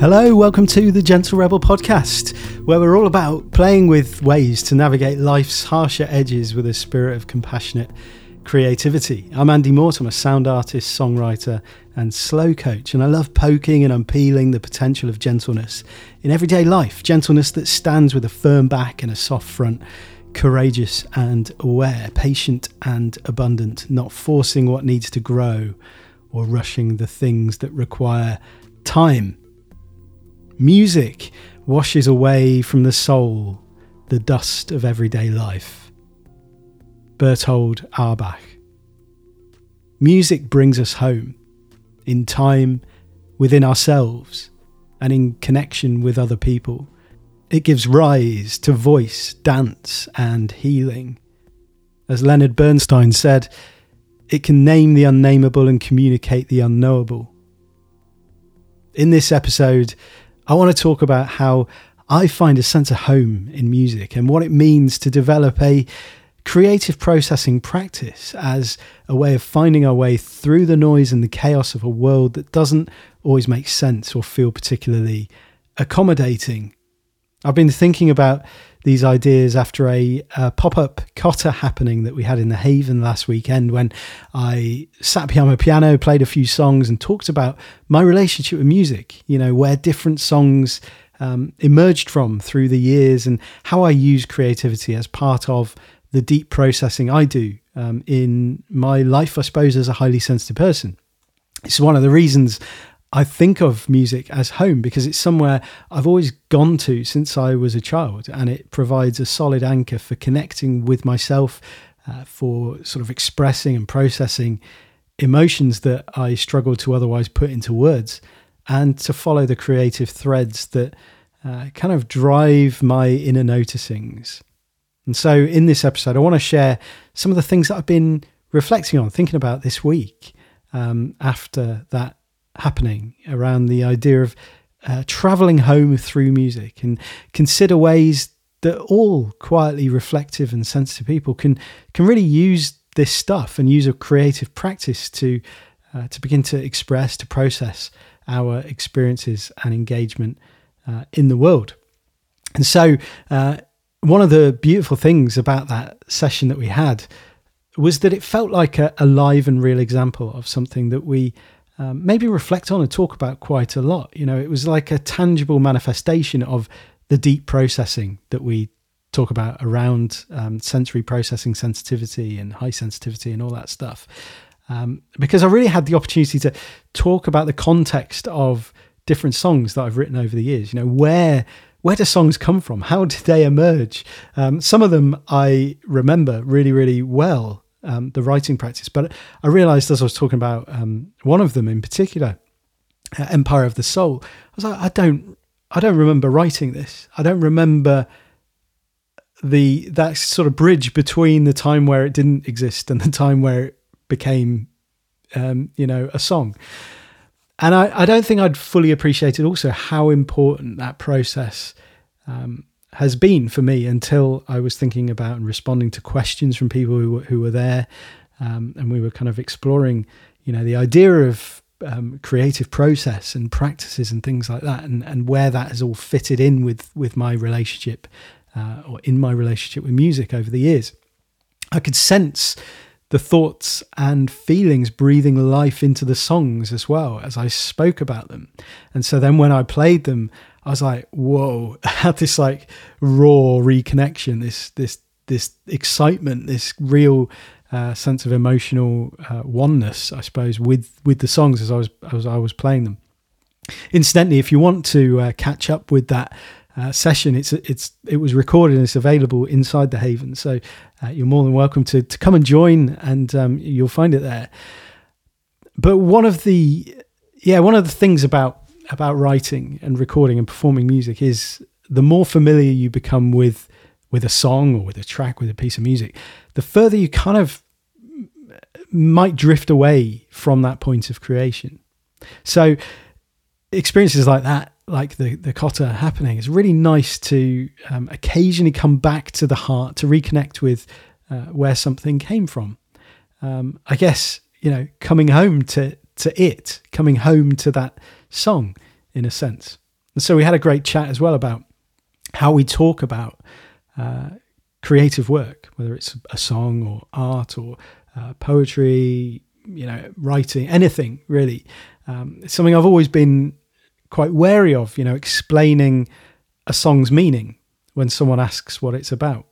Hello, welcome to the Gentle Rebel podcast, where we're all about playing with ways to navigate life's harsher edges with a spirit of compassionate creativity. I'm Andy Mort, I'm a sound artist, songwriter, and slow coach, and I love poking and unpeeling the potential of gentleness in everyday life. Gentleness that stands with a firm back and a soft front, courageous and aware, patient and abundant, not forcing what needs to grow or rushing the things that require time. Music washes away from the soul the dust of everyday life. Berthold Auerbach. Music brings us home in time, within ourselves, and in connection with other people. It gives rise to voice, dance, and healing. As Leonard Bernstein said, it can name the unnameable and communicate the unknowable. In this episode, I want to talk about how I find a sense of home in music and what it means to develop a creative processing practice as a way of finding our way through the noise and the chaos of a world that doesn't always make sense or feel particularly accommodating. I've been thinking about these ideas after a, a pop up Kota happening that we had in the Haven last weekend when I sat my piano, played a few songs, and talked about my relationship with music, you know, where different songs um, emerged from through the years and how I use creativity as part of the deep processing I do um, in my life, I suppose, as a highly sensitive person. It's one of the reasons I think of music as home because it's somewhere I've always gone to since I was a child, and it provides a solid anchor for connecting with myself, uh, for sort of expressing and processing emotions that I struggle to otherwise put into words, and to follow the creative threads that uh, kind of drive my inner noticings. And so, in this episode, I want to share some of the things that I've been reflecting on, thinking about this week um, after that happening around the idea of uh, traveling home through music and consider ways that all quietly reflective and sensitive people can can really use this stuff and use a creative practice to uh, to begin to express to process our experiences and engagement uh, in the world. And so uh, one of the beautiful things about that session that we had was that it felt like a, a live and real example of something that we um, maybe reflect on and talk about quite a lot. You know, it was like a tangible manifestation of the deep processing that we talk about around um, sensory processing sensitivity and high sensitivity and all that stuff. Um, because I really had the opportunity to talk about the context of different songs that I've written over the years. You know, where where do songs come from? How did they emerge? Um, some of them I remember really, really well um, the writing practice. But I realized as I was talking about um, one of them in particular, uh, Empire of the Soul, I was like, I don't, I don't remember writing this. I don't remember the that sort of bridge between the time where it didn't exist and the time where it became, um, you know, a song. And I, I don't think I'd fully appreciated also how important that process um, has been for me until I was thinking about and responding to questions from people who were, who were there, um, and we were kind of exploring, you know, the idea of um, creative process and practices and things like that, and and where that has all fitted in with with my relationship uh, or in my relationship with music over the years. I could sense the thoughts and feelings breathing life into the songs as well as I spoke about them. And so then when I played them, I was like, whoa, I had this like raw reconnection, this this this excitement, this real uh, sense of emotional uh, oneness, I suppose, with with the songs as I was as I was playing them. Incidentally, if you want to uh, catch up with that uh, session, it's it's it was recorded and it's available inside the Haven, so uh, you're more than welcome to to come and join, and um, you'll find it there. But one of the yeah one of the things about about writing and recording and performing music is the more familiar you become with with a song or with a track with a piece of music the further you kind of might drift away from that point of creation. So experiences like that like the the Kota happening is really nice to um, occasionally come back to the heart to reconnect with uh, where something came from. Um, i guess you know coming home to to it coming home to that song in a sense. And so we had a great chat as well about how we talk about uh, creative work, whether it's a song or art or uh, poetry, you know, writing, anything really. Um, it's something I've always been quite wary of, you know, explaining a song's meaning when someone asks what it's about.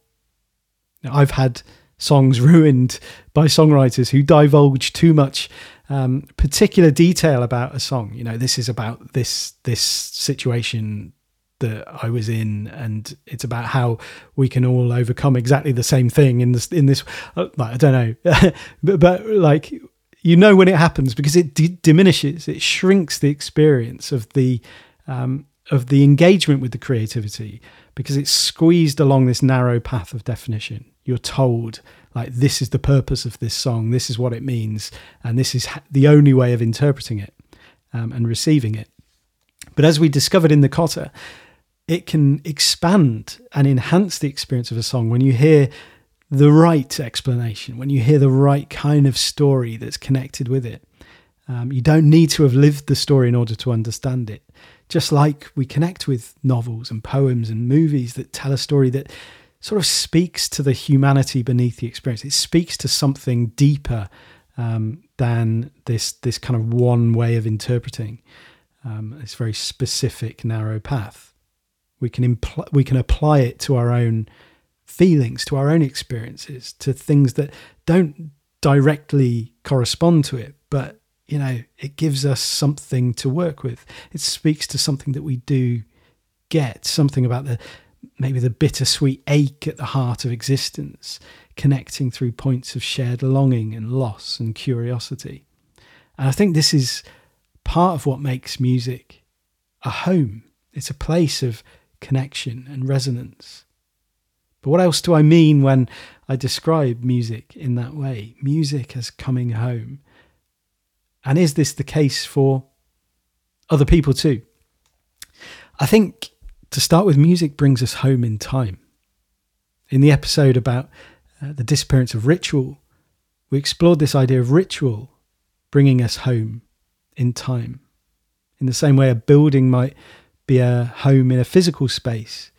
Now, I've had songs ruined by songwriters who divulge too much um, particular detail about a song. You know, this is about this this situation that I was in, and it's about how we can all overcome exactly the same thing in this in this. Uh, I don't know, but, but like you know when it happens because it d- diminishes, it shrinks the experience of the um, of the engagement with the creativity because it's squeezed along this narrow path of definition. You're told like this is the purpose of this song, this is what it means, and this is the only way of interpreting it um, and receiving it. But as we discovered in the Kota, it can expand and enhance the experience of a song when you hear the right explanation, when you hear the right kind of story that's connected with it. Um, you don't need to have lived the story in order to understand it. Just like we connect with novels and poems and movies that tell a story that sort of speaks to the humanity beneath the experience. It speaks to something deeper um, than this this kind of one way of interpreting um, this very specific narrow path. We can impl- we can apply it to our own feelings, to our own experiences, to things that don't directly correspond to it, but you know, it gives us something to work with. It speaks to something that we do get, something about the maybe the bittersweet ache at the heart of existence, connecting through points of shared longing and loss and curiosity. And I think this is part of what makes music a home. It's a place of connection and resonance. But what else do I mean when I describe music in that way? Music as coming home. And is this the case for other people too? I think to start with, music brings us home in time. In the episode about uh, the disappearance of ritual, we explored this idea of ritual bringing us home in time. In the same way, a building might be a home in a physical space,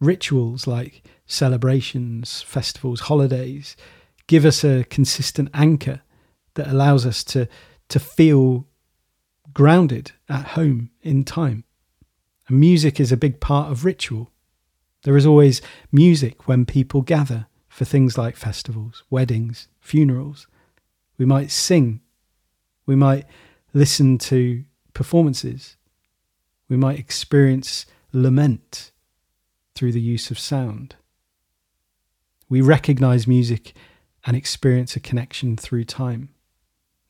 rituals like celebrations, festivals, holidays give us a consistent anchor that allows us to, to feel grounded at home in time. And music is a big part of ritual. There is always music when people gather for things like festivals, weddings, funerals. We might sing. We might listen to performances. We might experience lament through the use of sound. We recognize music and experience a connection through time.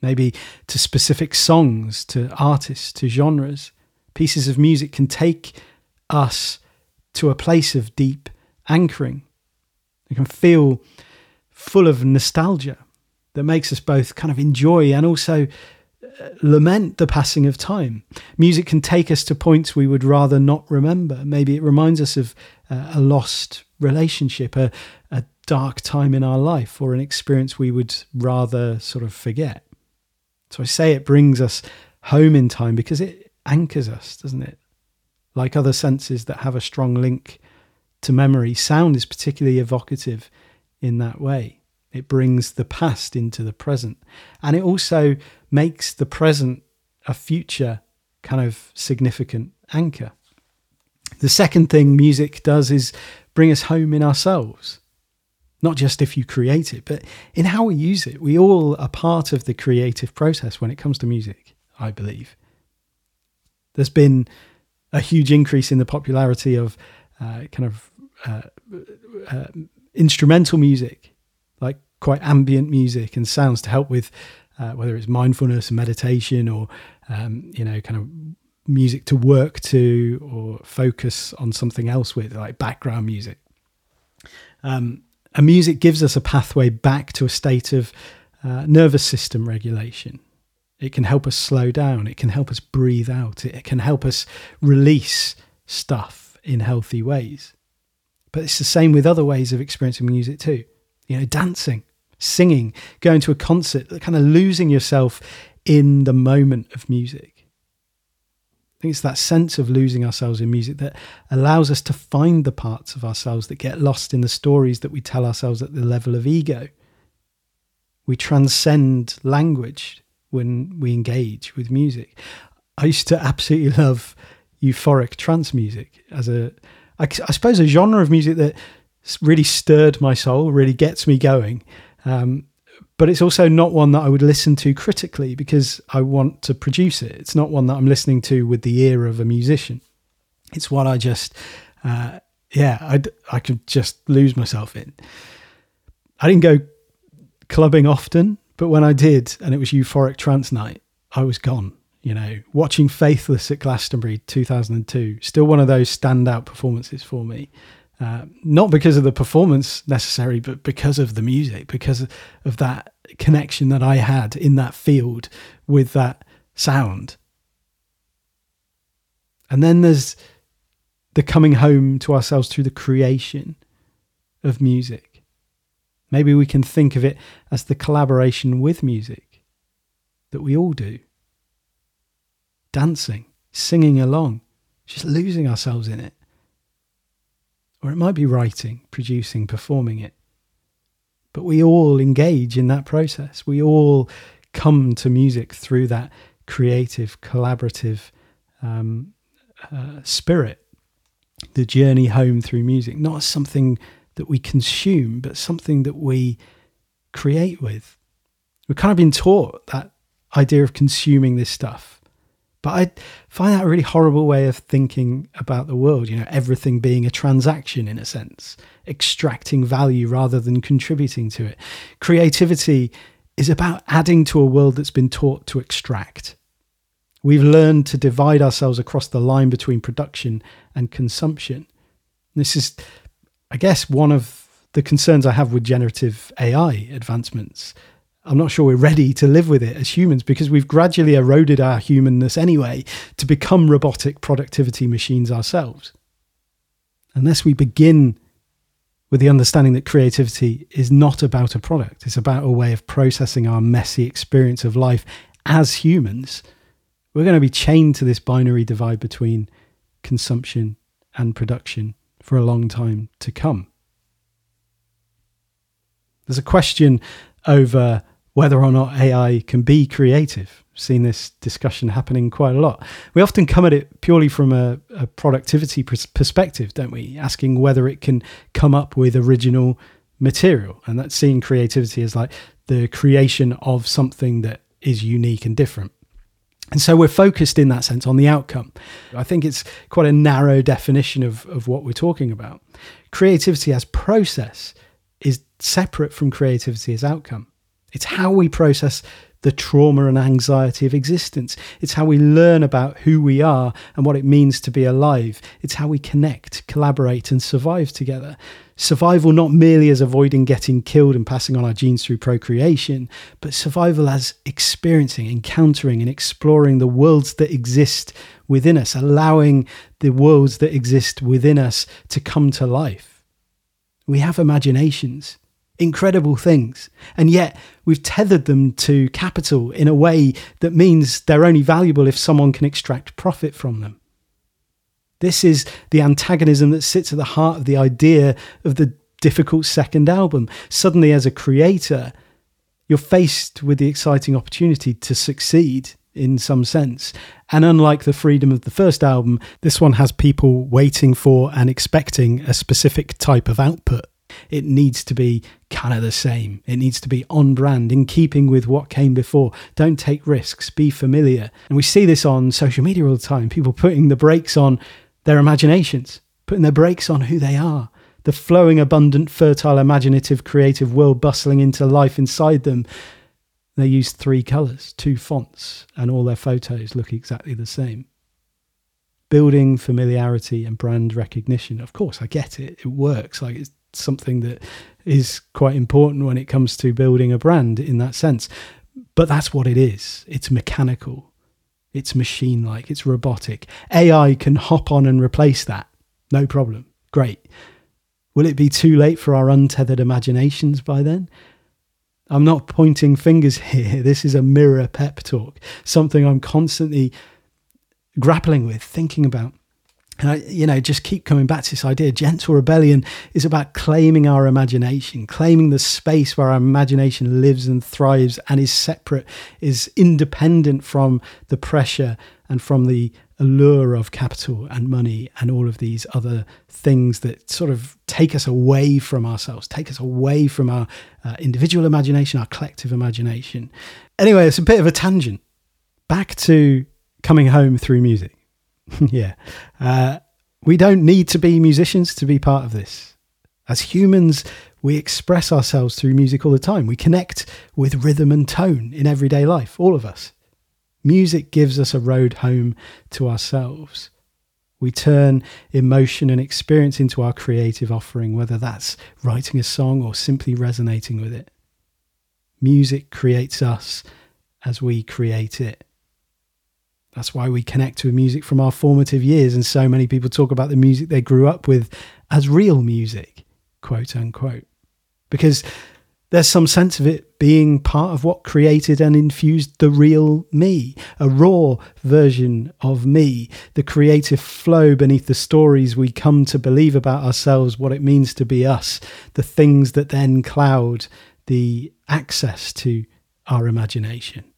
Maybe to specific songs, to artists, to genres pieces of music can take us to a place of deep anchoring. We can feel full of nostalgia that makes us both kind of enjoy and also uh, lament the passing of time. Music can take us to points we would rather not remember. Maybe it reminds us of uh, a lost relationship, a, a dark time in our life, or an experience we would rather sort of forget. So I say it brings us home in time because it, anchors us, doesn't it? Like other senses that have a strong link to memory, sound is particularly evocative in that way. It brings the past into the present. And it also makes the present a future kind of significant anchor. The second thing music does is bring us home in ourselves. Not just if you create it, but in how we use it. We all are part of the creative process when it comes to music, I believe. There's been a huge increase in the popularity of uh, kind of uh, uh, instrumental music, like quite ambient music and sounds to help with uh, whether it's mindfulness and meditation or um, you know kind of music to work to or focus on something else with, like background music. Um, and music gives us a pathway back to a state of uh, nervous system regulation it can help us slow down. It can help us breathe out. It can help us release stuff in healthy ways. But it's the same with other ways of experiencing music too. You know, dancing, singing, going to a concert, kind of losing yourself in the moment of music. I think it's that sense of losing ourselves in music that allows us to find the parts of ourselves that get lost in the stories that we tell ourselves at the level of ego. We transcend language when we engage with music. I used to absolutely love euphoric trance music as a, I, I suppose, a genre of music that really stirred my soul, really gets me going. Um, but it's also not one that I would listen to critically because I want to produce it. It's not one that I'm listening to with the ear of a musician. It's what I just, uh, yeah, I I could just lose myself in. I didn't go clubbing often, but when I did, and it was euphoric trance night, I was gone. You know, watching Faithless at Glastonbury 2002, still one of those standout performances for me. Uh, not because of the performance necessarily, but because of the music, because of that connection that I had in that field with that sound. And then there's the coming home to ourselves through the creation of music. Maybe we can think of it as the collaboration with music that we all do. Dancing, singing along, just losing ourselves in it. Or it might be writing, producing, performing it. But we all engage in that process. We all come to music through that creative, collaborative um, uh, spirit. The journey home through music, not something that we consume, but something that we create with. We've kind of been taught that idea of consuming this stuff but I find that a really horrible way of thinking about the world, you know, everything being a transaction in a sense, extracting value rather than contributing to it. Creativity is about adding to a world that's been taught to extract. We've learned to divide ourselves across the line between production and consumption. This is, I guess, one of the concerns I have with generative AI advancements I'm not sure we're ready to live with it as humans because we've gradually eroded our humanness anyway to become robotic productivity machines ourselves. Unless we begin with the understanding that creativity is not about a product, it's about a way of processing our messy experience of life as humans, we're going to be chained to this binary divide between consumption and production for a long time to come. There's a question over whether or not AI can be creative. seen this discussion happening quite a lot. We often come at it purely from a, a productivity pers- perspective, don't we? Asking whether it can come up with original material. And that's seeing creativity as like the creation of something that is unique and different. And so we're focused in that sense on the outcome. I think it's quite a narrow definition of, of what we're talking about. Creativity as process is separate from creativity as outcome. It's how we process the trauma and anxiety of existence. It's how we learn about who we are and what it means to be alive. It's how we connect, collaborate, and survive together. Survival not merely as avoiding getting killed and passing on our genes through procreation, but survival as experiencing, encountering, and exploring the worlds that exist within us, allowing the worlds that exist within us to come to life. We have imaginations incredible things. And yet we've tethered them to capital in a way that means they're only valuable if someone can extract profit from them. This is the antagonism that sits at the heart of the idea of the difficult second album. Suddenly, as a creator, you're faced with the exciting opportunity to succeed in some sense. And unlike the freedom of the first album, this one has people waiting for and expecting a specific type of output. It needs to be kind of the same. It needs to be on brand, in keeping with what came before. Don't take risks, be familiar. And we see this on social media all the time people putting the brakes on their imaginations, putting their brakes on who they are. The flowing, abundant, fertile, imaginative, creative world bustling into life inside them. They use three colours, two fonts, and all their photos look exactly the same building familiarity and brand recognition. Of course, I get it. It works. Like it's something that is quite important when it comes to building a brand in that sense. But that's what it is. It's mechanical, it's machine like, it's robotic. AI can hop on and replace that. No problem. Great. Will it be too late for our untethered imaginations by then? I'm not pointing fingers here. This is a mirror pep talk, something I'm constantly grappling with, thinking about. And I, you know, just keep coming back to this idea. Gentle rebellion is about claiming our imagination, claiming the space where our imagination lives and thrives and is separate, is independent from the pressure and from the allure of capital and money and all of these other things that sort of take us away from ourselves, take us away from our uh, individual imagination, our collective imagination. Anyway, it's a bit of a tangent. Back to coming home through music. yeah. Uh, we don't need to be musicians to be part of this. As humans, we express ourselves through music all the time. We connect with rhythm and tone in everyday life, all of us. Music gives us a road home to ourselves. We turn emotion and experience into our creative offering, whether that's writing a song or simply resonating with it. Music creates us as we create it. That's why we connect with music from our formative years, and so many people talk about the music they grew up with as real music, quote unquote. Because there's some sense of it being part of what created and infused the real me, a raw version of me, the creative flow beneath the stories we come to believe about ourselves, what it means to be us, the things that then cloud the access to our imagination.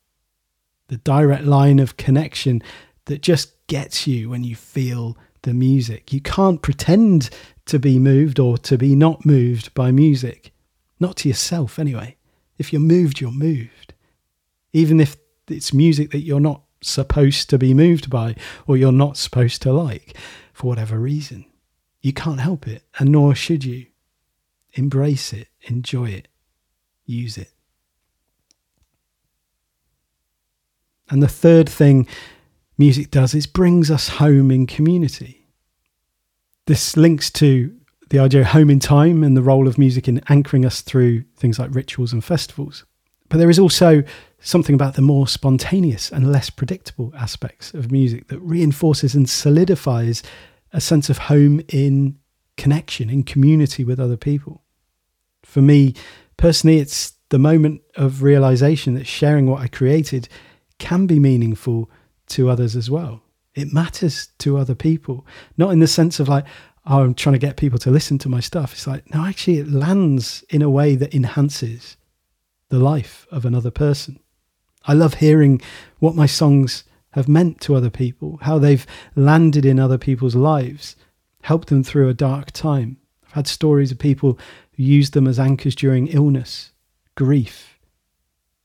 The direct line of connection that just gets you when you feel the music. You can't pretend to be moved or to be not moved by music. Not to yourself, anyway. If you're moved, you're moved. Even if it's music that you're not supposed to be moved by or you're not supposed to like for whatever reason. You can't help it, and nor should you. Embrace it, enjoy it, use it. And the third thing music does is brings us home in community. This links to the idea of home in time and the role of music in anchoring us through things like rituals and festivals. But there is also something about the more spontaneous and less predictable aspects of music that reinforces and solidifies a sense of home in connection, in community with other people. For me personally, it's the moment of realization that sharing what I created can be meaningful to others as well. It matters to other people, not in the sense of like, oh, I'm trying to get people to listen to my stuff. It's like, no, actually, it lands in a way that enhances the life of another person. I love hearing what my songs have meant to other people, how they've landed in other people's lives, helped them through a dark time. I've had stories of people who used them as anchors during illness, grief,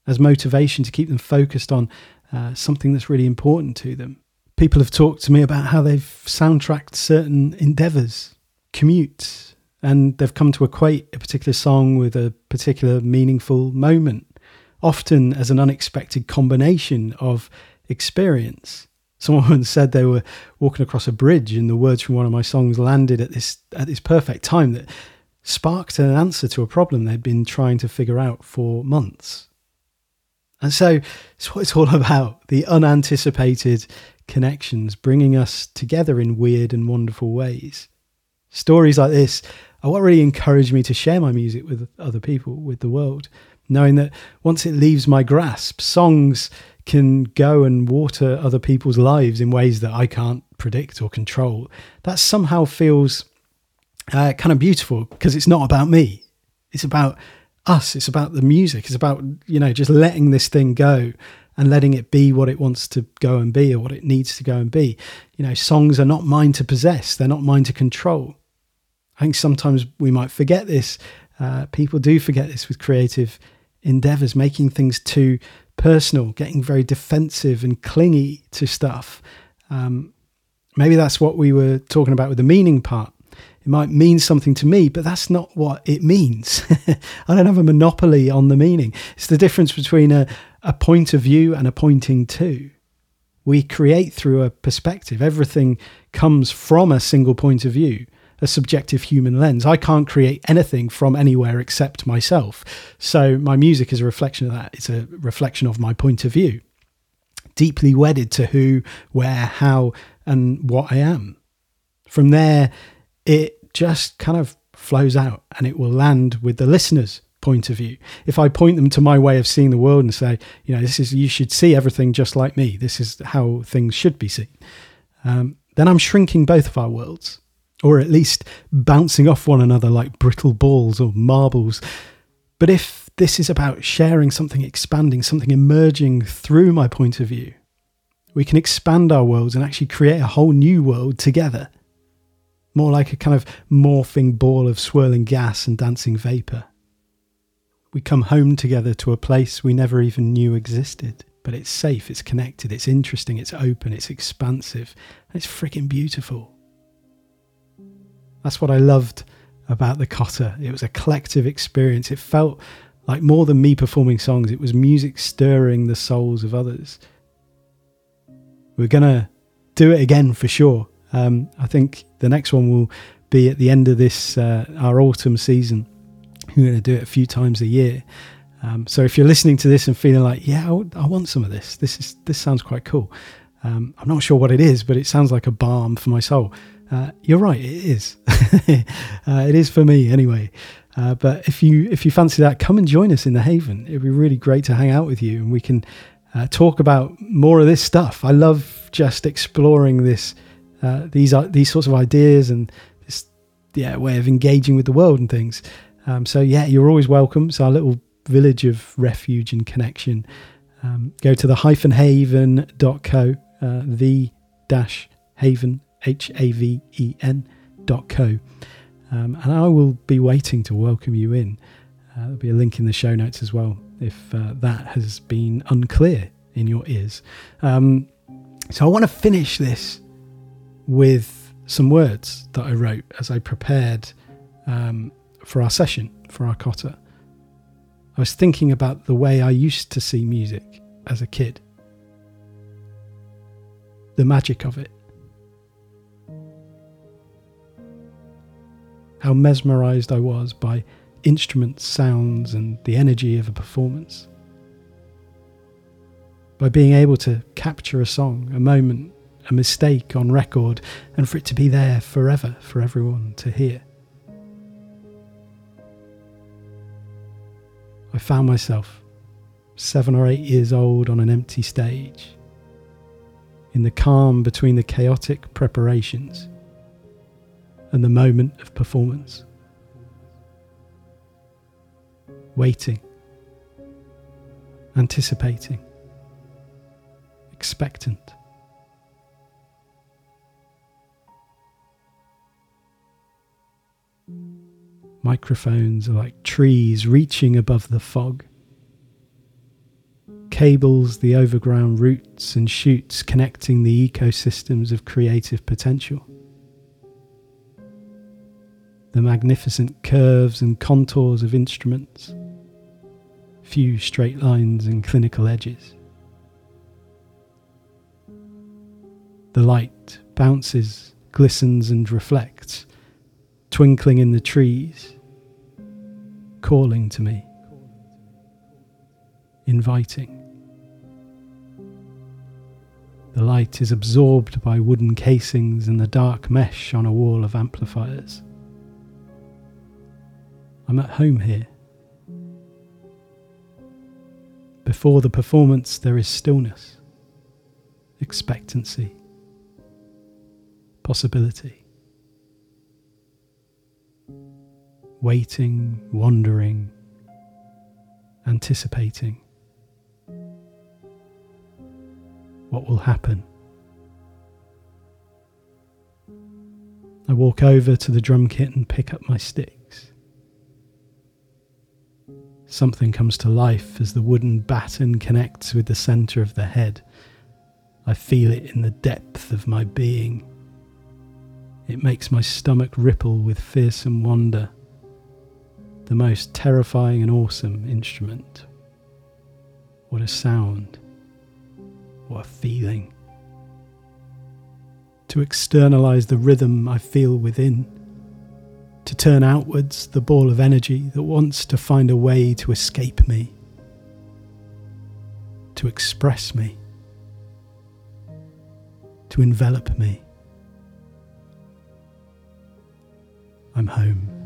as motivation to keep them focused on uh, something that's really important to them people have talked to me about how they've soundtracked certain endeavors, commutes, and they've come to equate a particular song with a particular meaningful moment, often as an unexpected combination of experience. Someone said they were walking across a bridge and the words from one of my songs landed at this at this perfect time that sparked an answer to a problem they'd been trying to figure out for months. And so it's what it's all about the unanticipated connections, bringing us together in weird and wonderful ways. Stories like this are what really encourage me to share my music with other people, with the world, knowing that once it leaves my grasp, songs can go and water other people's lives in ways that I can't predict or control. That somehow feels uh, kind of beautiful because it's not about me. It's about us. It's about the music. It's about, you know, just letting this thing go and letting it be what it wants to go and be or what it needs to go and be. You know, songs are not mine to possess, they're not mine to control. I think sometimes we might forget this. Uh, people do forget this with creative endeavors, making things too personal, getting very defensive and clingy to stuff. Um, maybe that's what we were talking about with the meaning part. It might mean something to me, but that's not what it means. I don't have a monopoly on the meaning. It's the difference between a, a point of view and a pointing to. We create through a perspective. Everything comes from a single point of view, a subjective human lens. I can't create anything from anywhere except myself. So my music is a reflection of that. It's a reflection of my point of view, deeply wedded to who, where, how, and what I am. From there, it just kind of flows out and it will land with the listeners point of view. If I point them to my way of seeing the world and say, you know, this is you should see everything just like me. This is how things should be seen. um, then I'm shrinking both of our worlds, or at least bouncing off one another like brittle balls or marbles. But if this is about sharing something, expanding, something emerging through my point of view, we can expand our worlds and actually create a whole new world together. More like a kind of morphing ball of swirling gas and dancing vapour. We come home together to a place we never even knew existed. But it's safe, it's connected, it's interesting, it's open, it's expansive, and it's freaking beautiful. That's what I loved about the Kota. It was a collective experience. It felt like more than me performing songs, it was music stirring the souls of others. We're going to do it again for sure. Um, I think the next one will be at the end of this, uh, our autumn season. We're going to do it a few times a year. Um, so if you're listening to this and feeling like, yeah, I, want some of this, this is this sounds quite cool. Um, I'm not sure what it is, but it sounds like a balm for my soul. Uh, you're right, it is. uh, it is for me anyway. Uh, but if you if you fancy that, come and join us in the Haven. It'd be really great to hang out with you, and we can uh, talk about more of this stuff. I love just exploring this uh, these are these sorts of ideas and this yeah way of engaging with the world and things. Um, so yeah, you're always welcome. It's our little village of refuge and connection. Um, go to the hyphen haven.co, uh, the dash haven, H A V E N dot co. Um, and I will be waiting to welcome you in. Uh, there'll be a link in the show notes as well if uh, that has been unclear in your ears. Um, so I want to finish this with some words that I wrote as I prepared um, for our session, for our Kota. I was thinking about the way I used to see music as a kid, the magic of it, how mesmerized I was by instruments, sounds, and the energy of a performance. By being able to capture a song, a moment, a mistake on record, and for it to be there forever for everyone to hear. I found myself seven or eight years old on an empty stage, in the calm between the chaotic preparations and the moment of performance. Waiting, anticipating, expectant. Microphones are like trees reaching above the fog. Cables, the overground roots and shoots connecting the ecosystems of creative potential. The magnificent curves and contours of instruments, few straight lines and clinical edges. The light bounces, glistens, and reflects twinkling in the trees, calling to me, inviting. The light is absorbed by wooden casings and the dark mesh on a wall of amplifiers. I'm at home here. Before the performance, there is stillness, expectancy, possibility. Waiting, wondering, anticipating what will happen. I walk over to the drum kit and pick up my sticks. Something comes to life as the wooden batten connects with the centre of the head. I feel it in the depth of my being. It makes my stomach ripple with fearsome wonder the most terrifying and awesome instrument. What a sound. What a feeling. To externalize the rhythm I feel within. To turn outwards the ball of energy that wants to find a way to escape me. To express me. To envelop me. I'm home.